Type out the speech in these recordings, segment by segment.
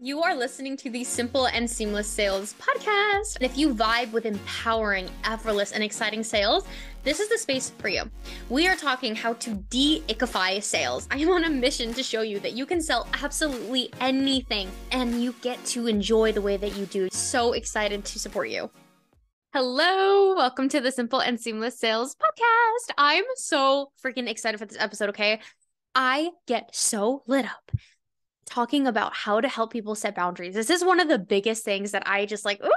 You are listening to the Simple and Seamless Sales podcast. And if you vibe with empowering, effortless, and exciting sales, this is the space for you. We are talking how to de ickify sales. I am on a mission to show you that you can sell absolutely anything and you get to enjoy the way that you do. So excited to support you. Hello, welcome to the Simple and Seamless Sales podcast. I'm so freaking excited for this episode, okay? I get so lit up talking about how to help people set boundaries. This is one of the biggest things that I just like, ooh,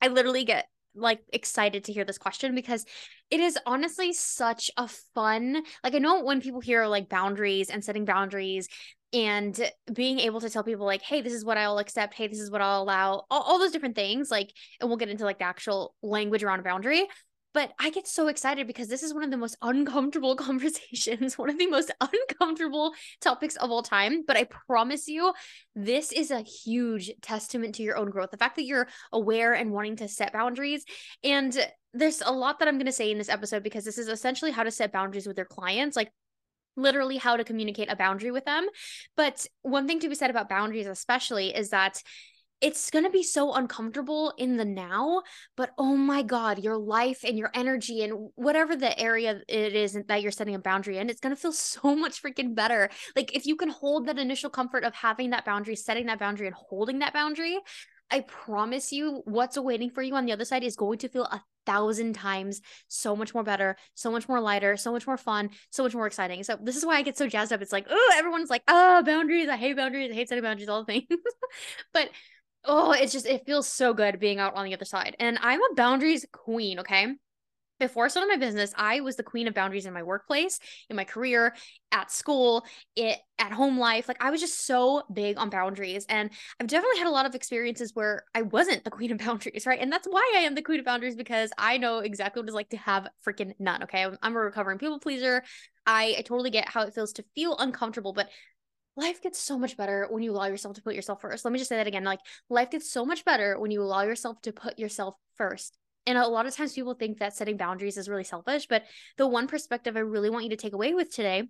I literally get like excited to hear this question because it is honestly such a fun like i know when people hear like boundaries and setting boundaries and being able to tell people like hey this is what i'll accept. Hey this is what i'll allow. All, all those different things like and we'll get into like the actual language around a boundary but I get so excited because this is one of the most uncomfortable conversations, one of the most uncomfortable topics of all time. But I promise you, this is a huge testament to your own growth. The fact that you're aware and wanting to set boundaries. And there's a lot that I'm going to say in this episode because this is essentially how to set boundaries with your clients. Like, literally how to communicate a boundary with them. But one thing to be said about boundaries, especially, is that it's going to be so uncomfortable in the now, but oh my God, your life and your energy and whatever the area it is that you're setting a boundary in, it's going to feel so much freaking better. Like if you can hold that initial comfort of having that boundary, setting that boundary, and holding that boundary, I promise you, what's awaiting for you on the other side is going to feel a thousand times so much more better, so much more lighter, so much more fun, so much more exciting. So this is why I get so jazzed up. It's like, oh, everyone's like, oh, boundaries. I hate boundaries. I hate setting boundaries, all the things. but oh, it's just it feels so good being out on the other side. And I'm a boundaries queen, okay? Before I started my business, I was the queen of boundaries in my workplace, in my career, at school, it at home life. Like I was just so big on boundaries. And I've definitely had a lot of experiences where I wasn't the queen of boundaries, right? And that's why I am the queen of boundaries because I know exactly what it's like to have freaking none. Okay. I'm, I'm a recovering people pleaser. I, I totally get how it feels to feel uncomfortable, but life gets so much better when you allow yourself to put yourself first. Let me just say that again. Like life gets so much better when you allow yourself to put yourself first. And a lot of times people think that setting boundaries is really selfish, but the one perspective I really want you to take away with today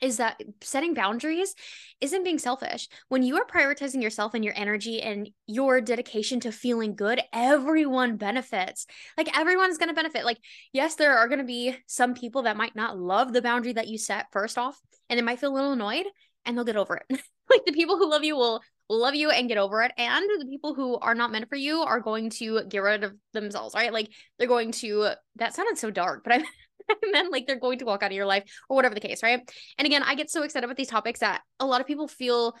is that setting boundaries isn't being selfish. When you are prioritizing yourself and your energy and your dedication to feeling good, everyone benefits. Like everyone's going to benefit. Like, yes, there are going to be some people that might not love the boundary that you set first off, and they might feel a little annoyed and they'll get over it. like the people who love you will love you and get over it. And the people who are not meant for you are going to get rid of themselves, right? Like they're going to, that sounded so dark, but I, I meant like they're going to walk out of your life or whatever the case, right? And again, I get so excited about these topics that a lot of people feel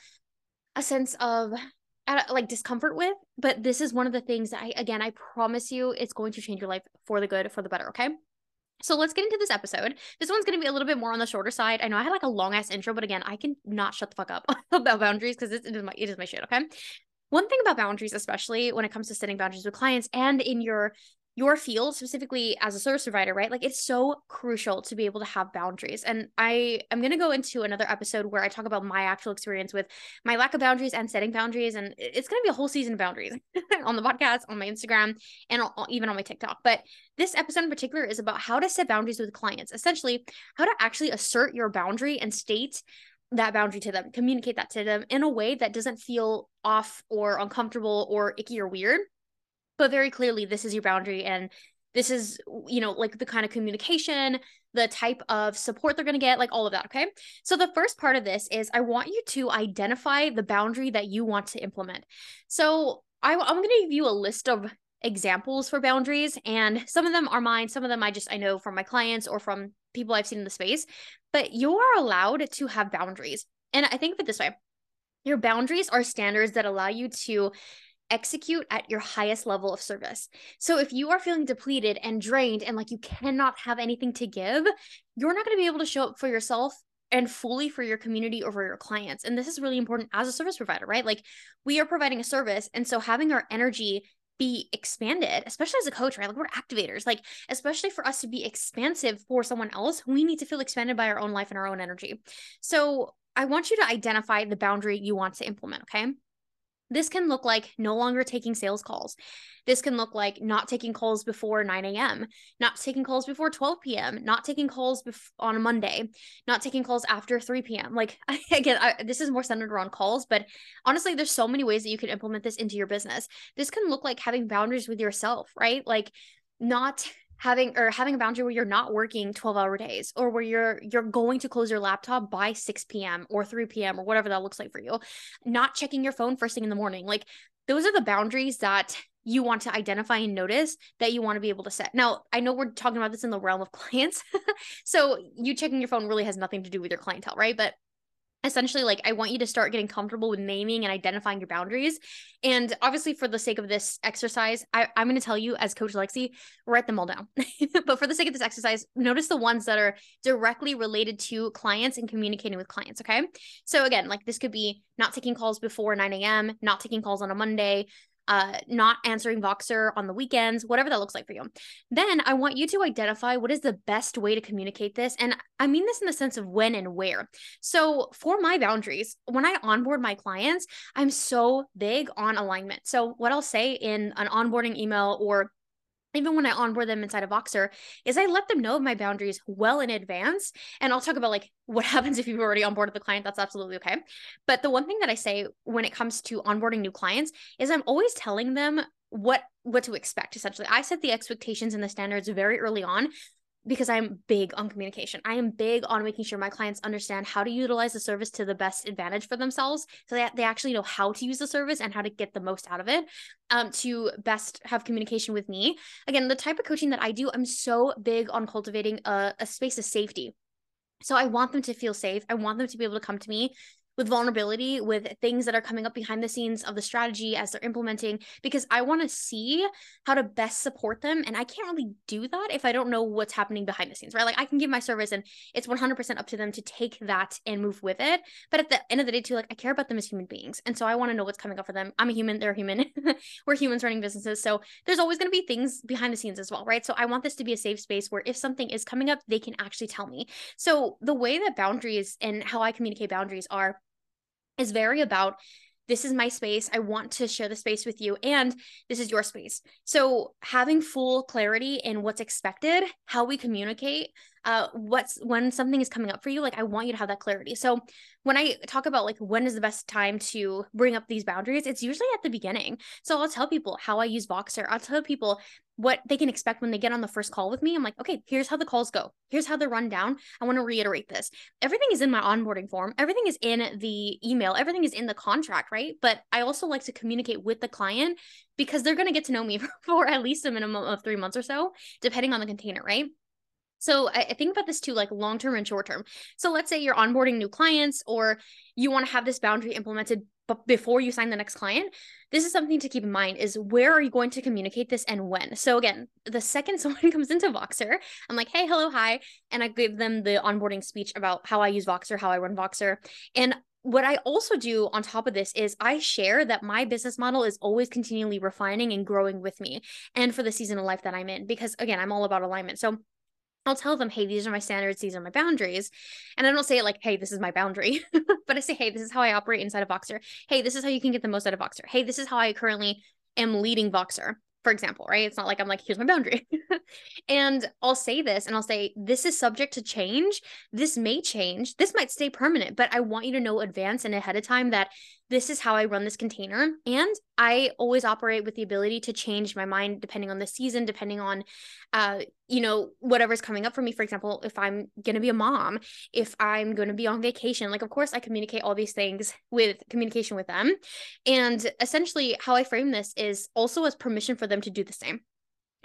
a sense of uh, like discomfort with, but this is one of the things that I, again, I promise you it's going to change your life for the good, for the better, okay? So let's get into this episode. This one's going to be a little bit more on the shorter side. I know I had like a long ass intro, but again, I can not shut the fuck up about boundaries because it is my it is my shit. Okay. One thing about boundaries, especially when it comes to setting boundaries with clients and in your your field specifically as a service provider right like it's so crucial to be able to have boundaries. And i am going to go into another episode where i talk about my actual experience with my lack of boundaries and setting boundaries and it's going to be a whole season of boundaries on the podcast on my instagram and even on my tiktok. But this episode in particular is about how to set boundaries with clients. Essentially how to actually assert your boundary and state that boundary to them communicate that to them in a way that doesn't feel off or uncomfortable or icky or weird but very clearly this is your boundary and this is you know like the kind of communication the type of support they're going to get like all of that okay? So the first part of this is i want you to identify the boundary that you want to implement. So I, i'm going to give you a list of examples for boundaries and some of them are mine some of them i just i know from my clients or from people i've seen in the space but you are allowed to have boundaries. And i think of it this way your boundaries are standards that allow you to execute at your highest level of service. So if you are feeling depleted and drained and like you cannot have anything to give, you're not going to be able to show up for yourself and fully for your community or for your clients. And this is really important as a service provider, right? Like we are providing a service. And so having our energy be expanded, especially as a coach, right? Like we're activators, like especially for us to be expansive for someone else, we need to feel expanded by our own life and our own energy. So I want you to identify the boundary you want to implement, okay? This can look like no longer taking sales calls. This can look like not taking calls before 9 a.m., not taking calls before 12 p.m., not taking calls bef- on a Monday, not taking calls after 3 p.m. Like, again, I, this is more centered around calls, but honestly, there's so many ways that you can implement this into your business. This can look like having boundaries with yourself, right? Like, not having or having a boundary where you're not working 12 hour days or where you're you're going to close your laptop by 6 p.m or 3 p.m or whatever that looks like for you not checking your phone first thing in the morning like those are the boundaries that you want to identify and notice that you want to be able to set. Now, I know we're talking about this in the realm of clients. so, you checking your phone really has nothing to do with your clientele, right? But essentially like i want you to start getting comfortable with naming and identifying your boundaries. And obviously for the sake of this exercise I, am going to tell you as coach lexi write them all down. But for the sake of this exercise notice the ones that are directly related to clients and communicating with clients okay? So again like this could be not taking calls before 9 a.m not taking calls on a monday uh, not answering Voxer on the weekends, whatever that looks like for you. Then I want you to identify what is the best way to communicate this. And I mean this in the sense of when and where. So for my boundaries, when I onboard my clients, I'm so big on alignment. So what I'll say in an onboarding email or even when I onboard them inside of Voxer, is I let them know of my boundaries well in advance. And I'll talk about like what happens if you've already onboarded the client. That's absolutely okay. But the one thing that I say when it comes to onboarding new clients is I'm always telling them what what to expect essentially i set the expectations and the standards very early on because I'm big on communication. I am big on making sure my clients understand how to utilize the service to the best advantage for themselves so that they actually know how to use the service and how to get the most out of it um, to best have communication with me. Again, the type of coaching that I do, I'm so big on cultivating a, a space of safety. So I want them to feel safe. I want them to be able to come to me with vulnerability, with things that are coming up behind the scenes of the strategy as they're implementing, because I want to see how to best support them. And I can't really do that if I don't know what's happening behind the scenes, right? Like I can give my service and it's 100% up to them to take that and move with it. But at the end of the day, too, like I care about them as human beings. And so I want to know what's coming up for them. I'm a human, they're human. We're humans running businesses. So there's always going to be things behind the scenes as well, right? So I want this to be a safe space where if something is coming up, they can actually tell me. So the way that boundaries and how I communicate boundaries are is very about this is my space. I want to share the space with you, and this is your space. So, having full clarity in what's expected, how we communicate, uh, what's when something is coming up for you, like I want you to have that clarity. So, when I talk about like when is the best time to bring up these boundaries, it's usually at the beginning. So, I'll tell people how I use Voxer. I'll tell people what they can expect when they get on the first call with me. I'm like, okay, here's how the calls go. Here's how they run down. I want to reiterate this. Everything is in my onboarding form. Everything is in the email. Everything is in the contract, right? But I also like to communicate with the client because they're going to get to know me for at least a minimum of three months or so, depending on the container, right? So I, think about this too, like long term and short term. So let's say you're onboarding new clients or you want to have this boundary implemented but before you sign the next client this is something to keep in mind is where are you going to communicate this and when so again the second someone comes into voxer i'm like hey hello hi and i give them the onboarding speech about how i use voxer how i run voxer and what I also do on top of this is I share that my business model is always continually refining and growing with me and for the season of life that I'm in because again I'm all about alignment. So I'll tell them, hey, these are my standards, these are my boundaries. And I don't say it like, hey, this is my boundary, but I say, hey, this is how I operate inside of Voxer. Hey, this is how you can get the most out of Voxer. Hey, this is how I currently am leading Voxer for example, right? It's not like I'm like, here's my boundary. and I'll say this and I'll say, this is subject to change. This may change. This might stay permanent, but I want you to know advance and ahead of time that this is how I run this container. And I always operate with the ability to change my mind depending on the season, depending on, uh, you know, whatever's coming up for me. For example, if I'm going to be a mom, if I'm going to be on vacation, like, of course, I communicate all these things with communication with them. And essentially, how I frame this is also as permission for them to do the same.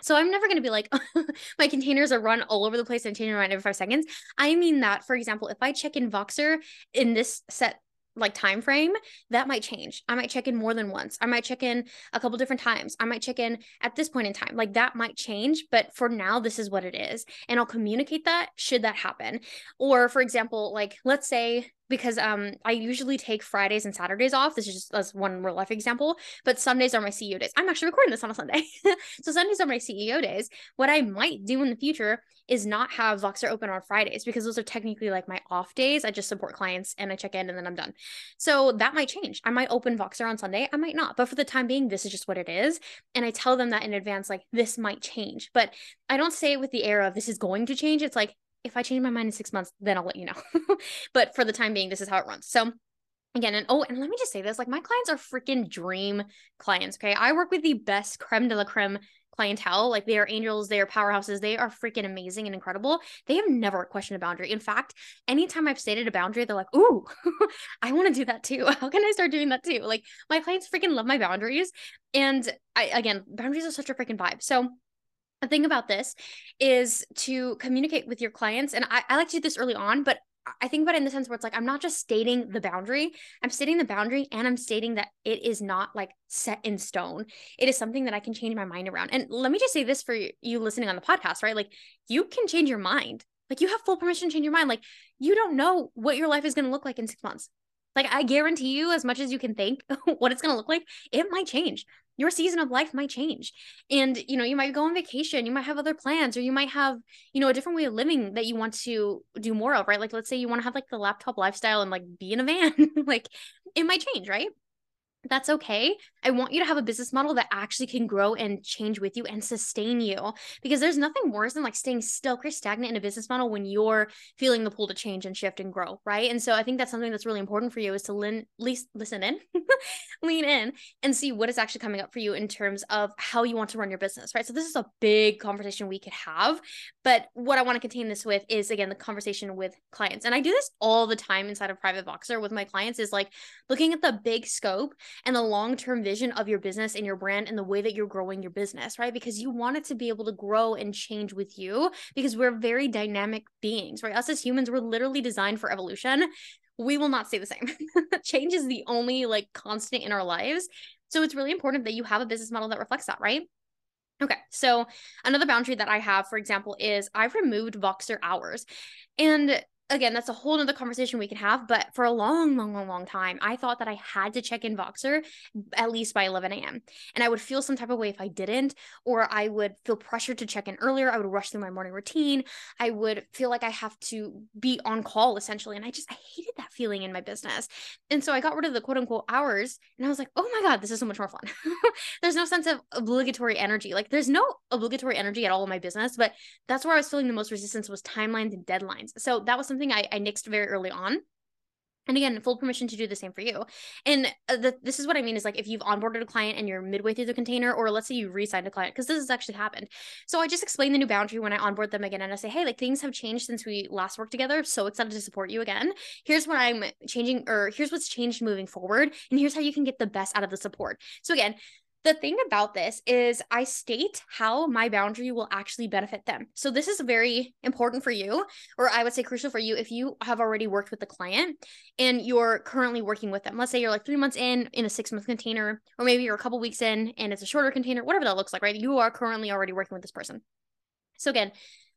So I'm never going to be like, my containers are run all over the place and change around every five seconds. I mean that, for example, if I check in Voxer in this set like time frame that might change. I might check in more than once. I might check in a couple different times. I might check in at this point in time. Like that might change but for now this is what it is. And i'll communicate that should that happen. Or for example like let's say because um I usually take Fridays and Saturdays off. This is just as one real life example, but Sundays are my CEO days. I'm actually recording this on a Sunday. so Sundays are my CEO days. What I might do in the future is not have Voxer open on Fridays because those are technically like my off days. I just support clients and I check in and then I'm done. So that might change. I might open Voxer on Sunday, I might not. But for the time being, this is just what it is. And I tell them that in advance like this might change. But I don't say it with the air of this is going to change. It's like if I change my mind in six months, then I'll let you know. but for the time being, this is how it runs. So again, and oh, and let me just say this like my clients are freaking dream clients. Okay. I work with the best creme de la creme clientele. Like they are angels, they are powerhouses, they are freaking amazing and incredible. They have never questioned a boundary. In fact, anytime I've stated a boundary, they're like, ooh, I want to do that too. How can I start doing that too? Like my clients freaking love my boundaries. And I, again, boundaries are such a freaking vibe. So the thing about this is to communicate with your clients. And I, I like to do this early on, but I think about it in the sense where it's like I'm not just stating the boundary, I'm stating the boundary and I'm stating that it is not like set in stone. It is something that I can change my mind around. And let me just say this for you listening on the podcast, right? Like you can change your mind. Like you have full permission to change your mind. Like you don't know what your life is going to look like in 6 months. Like I guarantee you as much as you can think what it's going to look like, it might change your season of life might change. And you know you might go on vacation you might have other plans or you might have you know a different way of living that you want to do more of right? Like let's say you want to have like the laptop lifestyle and like be in a van like it might change right that's okay. I want you to have a business model that actually can grow and change with you and sustain you because there's nothing worse than like staying still or stagnant in a business model when you're feeling the pull to change and shift and grow, right? And so I think that's something that's really important for you is to lean, least listen in, lean in and see what is actually coming up for you in terms of how you want to run your business, right? So this is a big conversation we could have, but what I want to contain this with is again the conversation with clients. And I do this all the time inside of Private Voxer with my clients is like looking at the big scope and the long term vision of your business and your brand and the way that you're growing your business, right? Because you want it to be able to grow and change with you because we're very dynamic beings, right? Us as humans, we're literally designed for evolution. We will not stay the same. change is the only like constant in our lives. So it's really important that you have a business model that reflects that, right? Okay, so another boundary that I have, for example, is I've removed Voxer hours. And again, that's a whole other conversation we can have. But for a long, long, long, long time, I thought that I had to check in Voxer at least by 11 a.m. And I would feel some type of way if I didn't, or I would feel pressured to check in earlier. I would rush through my morning routine. I would feel like I have to be on call essentially. And I just, I hated that feeling in my business. And so I got rid of the quote unquote hours and I was like, oh my God, this is so much more fun. there's no sense of obligatory energy. Like there's no obligatory energy at all in my business, but that's where I was feeling the most resistance was timelines and deadlines. So that was something something I, I nixed very early on. And again, full permission to do the same for you. And uh, the, this is what I mean is like if you've onboarded a client and you're midway through the container, or let's say you re-signed a client, because this has actually happened. So I just explain the new boundary when I onboard them again, and I say, hey, like things have changed since we last worked together. So excited to support you again. Here's what I'm changing, or here's what's changed moving forward, and here's how you can get the best out of the support. So again, the thing about this is I state how my boundary will actually benefit them. So this is very important for you, or I would say crucial for you if you have already worked with the client and you're currently working with them. Let's say you're like three months in in a six month container, or maybe you're a couple weeks in and it's a shorter container, whatever that looks like, right? You are currently already working with this person. So again,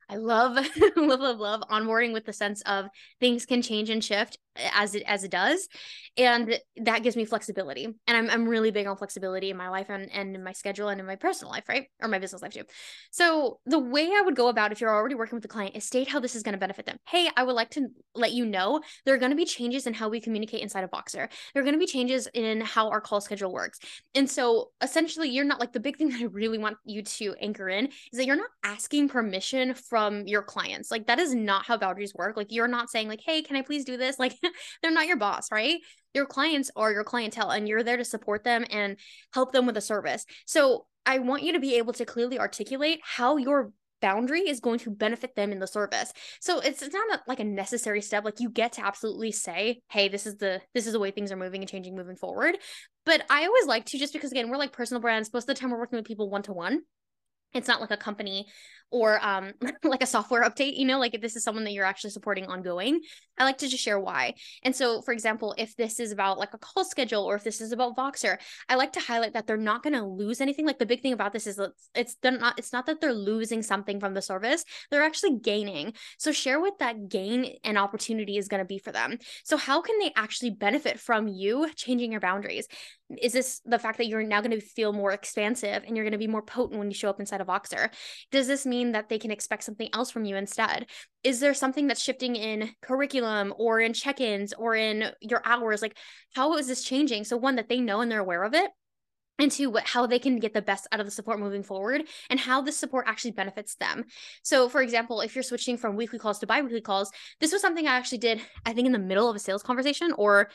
I love, love, love, love onboarding with the sense of things can change and shift as it as it does. And that gives me flexibility. And I'm, I'm really big on flexibility in my life and, and in my schedule and in my personal life right? Or my business life too. So the way i would go about if you're already working with a client is state how this is going to benefit them. Hey i would like to let you know there are going to be changes in how we communicate inside of Voxer. There are going to be changes in how our call schedule works. And so essentially you're not like the big thing that i really want you to anchor in is that you're not asking permission from your clients. Like that is not how boundaries work. Like you're not saying like hey can i please do this? Like they're not your boss, right? Your clients are your clientele and you're there to support them and help them with a service. So I want you to be able to clearly articulate how your boundary is going to benefit them in the service. So it's, it's not a, like a necessary step. Like you get to absolutely say, hey, this is the this is the way things are moving and changing moving forward. But I always like to just because again, we're like personal brands. Most of the time we're working with people one to one. It's not like a company or um like a software update you know like if this is someone that you're actually supporting ongoing i like to just share why. And so for example if this is about like a call schedule or if this is about voxer i like to highlight that they're not going to lose anything. Like the big thing about this is it's, it's they're not it's not that they're losing something from the service they're actually gaining. So share what that gain and opportunity is going to be for them. So how can they actually benefit from you changing your boundaries? Is this the fact that you're now going to feel more expansive and you're going to be more potent when you show up inside of Voxer? Does this mean that they can expect something else from you instead? Is there something that's shifting in curriculum or in check ins or in your hours? Like, how is this changing? So, one, that they know and they're aware of it and two what how they can get the best out of the support moving forward and how the support actually benefits them so for example if you're switching from weekly calls to bi-weekly calls this was something i actually did i think in the middle of a sales conversation or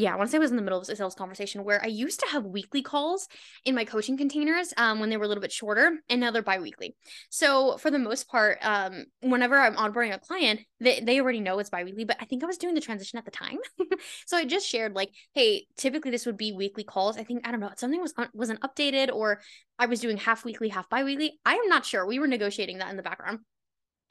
yeah, I want to say I was in the middle of a sales conversation where I used to have weekly calls in my coaching containers um, when they were a little bit shorter, and now they're biweekly. So for the most part, um, whenever I'm onboarding a client, they, they already know it's biweekly, but I think I was doing the transition at the time. so I just shared like, hey, typically this would be weekly calls. I think I don't know something was wasn't updated, or I was doing half weekly, half biweekly. I am not sure. We were negotiating that in the background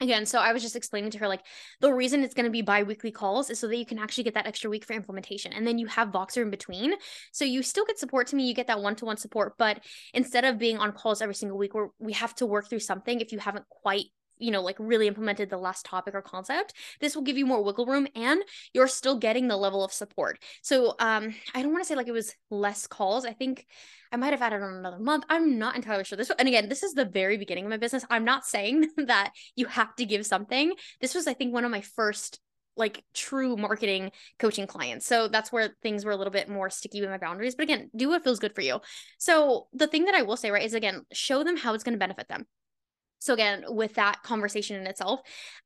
again so i was just explaining to her like the reason it's going to be bi-weekly calls is so that you can actually get that extra week for implementation and then you have voxer in between. So you still get support to me you get that one-to-one support but instead of being on calls every single week where we have to work through something if you haven't quite you know like really implemented the last topic or concept this will give you more wiggle room and you're still getting the level of support so um i don't want to say like it was less calls i think I might have added on another month. I'm not entirely sure. This and again, this is the very beginning of my business. I'm not saying that you have to give something. This was, I think, one of my first like true marketing coaching clients. So that's where things were a little bit more sticky with my boundaries. But again, do what feels good for you. So the thing that I will say, right, is again, show them how it's going to benefit them. So again, with that conversation in itself,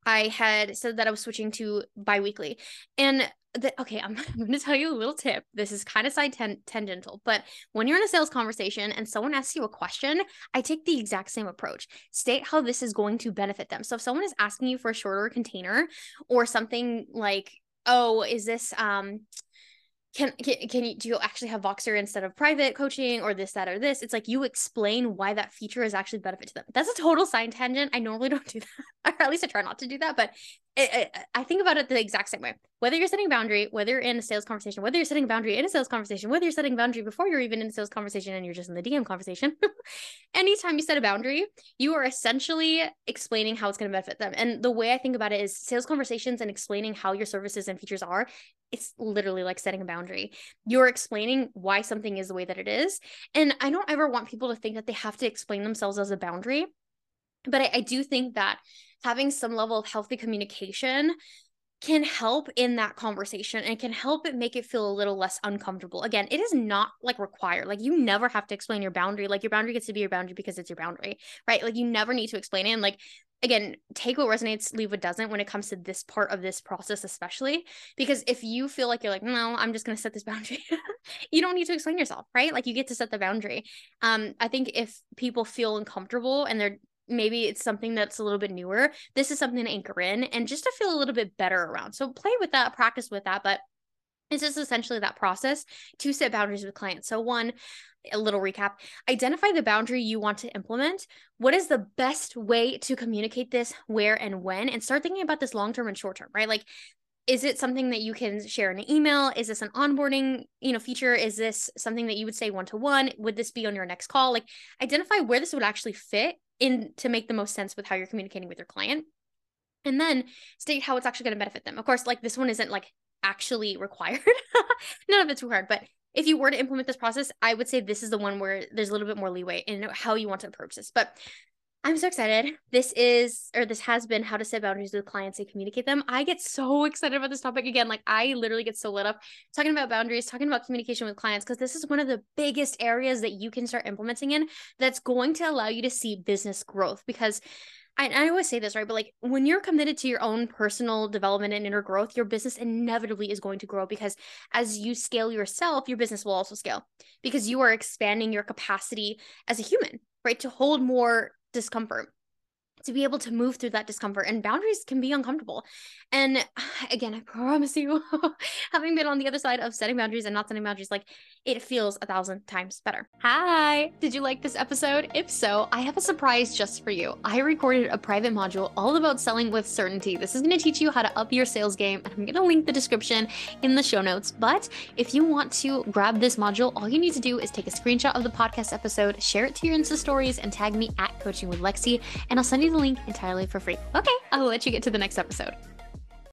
I had said that I was switching to biweekly. And the, okay, I'm, I'm going to tell you a little tip. This is kind of side ten- tangential, but when you're in a sales conversation and someone asks you a question, I take the exact same approach. State how this is going to benefit them. So if someone is asking you for a shorter container or something like, oh, is this um can, can can you do you actually have Voxer instead of private coaching or this that or this? It's like you explain why that feature is actually benefit to them. That's a total side tangent. I normally don't do that, or at least I try not to do that. But it, it, I think about it the exact same way. Whether you're setting a boundary, whether you're in a sales conversation, whether you're setting a boundary in a sales conversation, whether you're setting a boundary before you're even in a sales conversation and you're just in the DM conversation, anytime you set a boundary, you are essentially explaining how it's going to benefit them. And the way I think about it is sales conversations and explaining how your services and features are it's literally like setting a boundary. You're explaining why something is the way that it is. And I don't ever want people to think that they have to explain themselves as a boundary. But I, I do think that having some level of healthy communication can help in that conversation and can help it make it feel a little less uncomfortable. Again, it is not like required. Like you never have to explain your boundary. Like your boundary gets to be your boundary because it's your boundary, right? Like you never need to explain it. And like again, take what resonates, leave what doesn't when it comes to this part of this process, especially because if you feel like you're like, no, I'm just going to set this boundary, you don't need to explain yourself, right? Like you get to set the boundary. Um, I think if people feel uncomfortable and they're maybe it's something that's a little bit newer, this is something to anchor in and just to feel a little bit better around. So play with that, practice with that, but it's just essentially that process to set boundaries with clients. So, one, a little recap identify the boundary you want to implement. What is the best way to communicate this where and when? And start thinking about this long term and short term right? Like is it something that you can share in an email? Is this an onboarding you know feature? Is this something that you would say one to one would this be on your next call? Like identify where this would actually fit in to make the most sense with how you're communicating with your client. And then state how it's actually going to benefit them. Of course like this one isn't like actually required none of it's required but if you were to implement this process, I would say this is the one where there's a little bit more leeway in how you want to approach this. But I'm so excited. This is, or this has been how to set boundaries with clients and communicate them. I get so excited about this topic again. Like, I literally get so lit up talking about boundaries, talking about communication with clients, because this is one of the biggest areas that you can start implementing in that's going to allow you to see business growth. Because I, I always say this, right? But like when you're committed to your own personal development and inner growth, your business inevitably is going to grow because as you scale yourself, your business will also scale because you are expanding your capacity as a human, right? To hold more discomfort to be able to move through that discomfort and boundaries can be uncomfortable. And again, I promise you, having been on the other side of setting boundaries and not setting boundaries, like it feels a thousand times better. Hi, did you like this episode? If so, I have a surprise just for you. I recorded a private module all about selling with certainty. This is going to teach you how to up your sales game, and I'm going to link the description in the show notes. But if you want to grab this module, all you need to do is take a screenshot of the podcast episode, share it to your Insta stories, and tag me at Coaching with Lexi, and I'll send you the link entirely for free. Okay, I'll let you get to the next episode.